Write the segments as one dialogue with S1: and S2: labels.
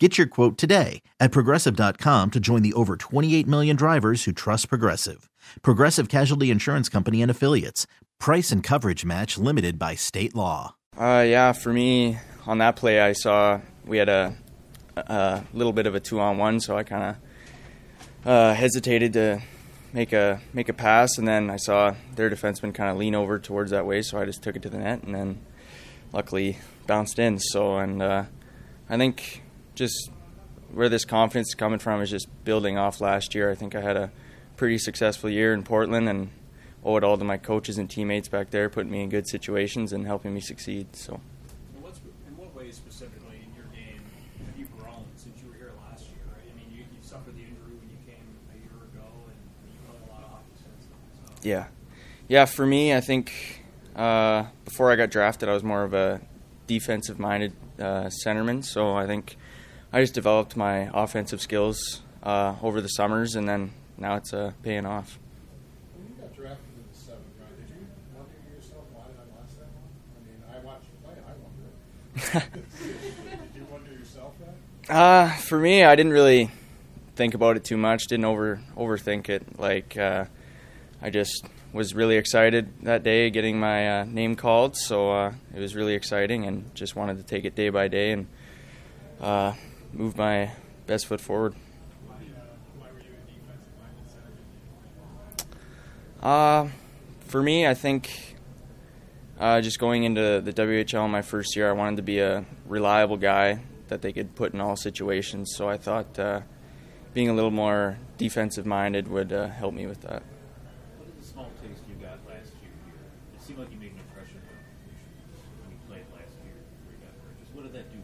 S1: Get your quote today at progressive.com to join the over 28 million drivers who trust Progressive. Progressive Casualty Insurance Company and Affiliates. Price and coverage match limited by state law.
S2: Uh, yeah, for me, on that play, I saw we had a, a little bit of a two on one, so I kind of uh, hesitated to make a make a pass, and then I saw their defenseman kind of lean over towards that way, so I just took it to the net, and then luckily bounced in. So, and uh, I think just where this confidence is coming from is just building off last year. I think I had a pretty successful year in Portland and owe it all to my coaches and teammates back there, putting me in good situations and helping me succeed. So.
S3: In, what ways specifically in your game have you grown since you were here last year? Right? I mean, you, you suffered the injury when you came a year ago, and you've played a lot of hockey since then. So.
S2: Yeah, yeah. For me, I think uh, before I got drafted, I was more of a defensive-minded uh, centerman. So I think I just developed my offensive skills uh, over the summers, and then now it's uh, paying off.
S4: When you got drafted in the seventh round, did you wonder to yourself why did I last that long? I mean, I watched you play, I wonder. did you wonder yourself that?
S2: Uh, for me, I didn't really think about it too much. Didn't over overthink it. Like uh, I just was really excited that day getting my uh, name called. So uh, it was really exciting, and just wanted to take it day by day and uh, move my best foot forward.
S3: Uh,
S2: for me, I think uh, just going into the WHL my first year, I wanted to be a reliable guy that they could put in all situations. So I thought uh, being a little more defensive minded would uh, help me with that.
S5: What is the small taste you got last year? It seemed like you made an impression when you played last year before you got hurt. Just what did that do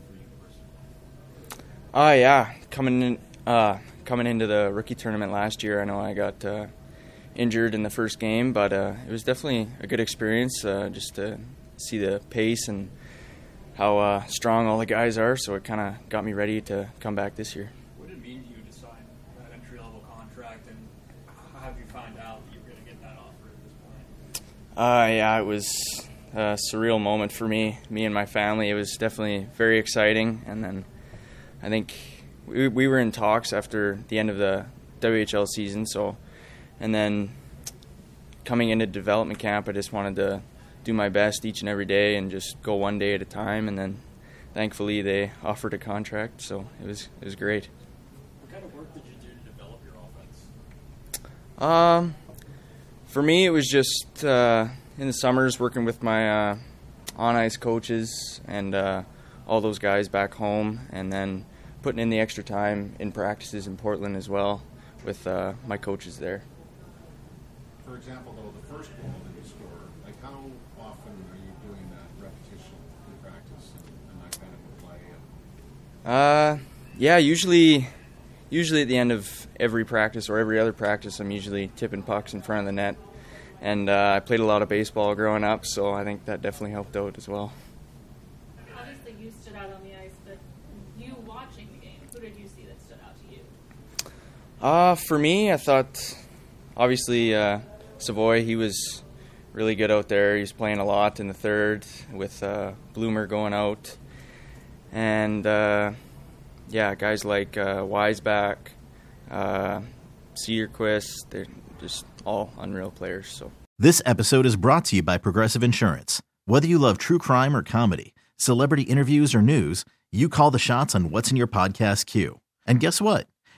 S5: for you personally?
S2: Uh, yeah, coming in, uh, coming into the rookie tournament last year, I know I got uh, injured in the first game, but uh, it was definitely a good experience uh, just to see the pace and how uh, strong all the guys are. So it kind of got me ready to come back this year.
S3: What did it mean to you to sign that entry-level contract, and how have you found out that you were going to get that offer at this point?
S2: Uh, yeah, it was a surreal moment for me, me and my family. It was definitely very exciting, and then I think we, we were in talks after the end of the WHL season. So, and then coming into development camp, I just wanted to do my best each and every day and just go one day at a time. And then, thankfully, they offered a contract, so it was it was great.
S3: What kind of work did you do to develop your offense?
S2: Um, for me, it was just uh, in the summers working with my uh, on ice coaches and uh, all those guys back home, and then putting in the extra time in practices in Portland as well with uh, my coaches there.
S4: For example, though, the first goal that you score, like how often are you doing that repetition in practice and, and that kind of play?
S2: Uh, yeah, usually, usually at the end of every practice or every other practice, I'm usually tipping pucks in front of the net. And uh, I played a lot of baseball growing up, so I think that definitely helped out as well.
S6: Obviously, you stood out on the ice, but you watching the game, who did you see that stood out to you?
S2: Uh, for me, I thought obviously uh, Savoie, he was really good out there. He was playing a lot in the third with uh, Bloomer going out. And uh, yeah, guys like uh, Wiseback, uh, Cederqvist, they're just all unreal players. So.
S1: This episode is brought to you by Progressive Insurance. Whether you love true crime or comedy, celebrity interviews or news, you call the shots on what's in your podcast queue. And guess what?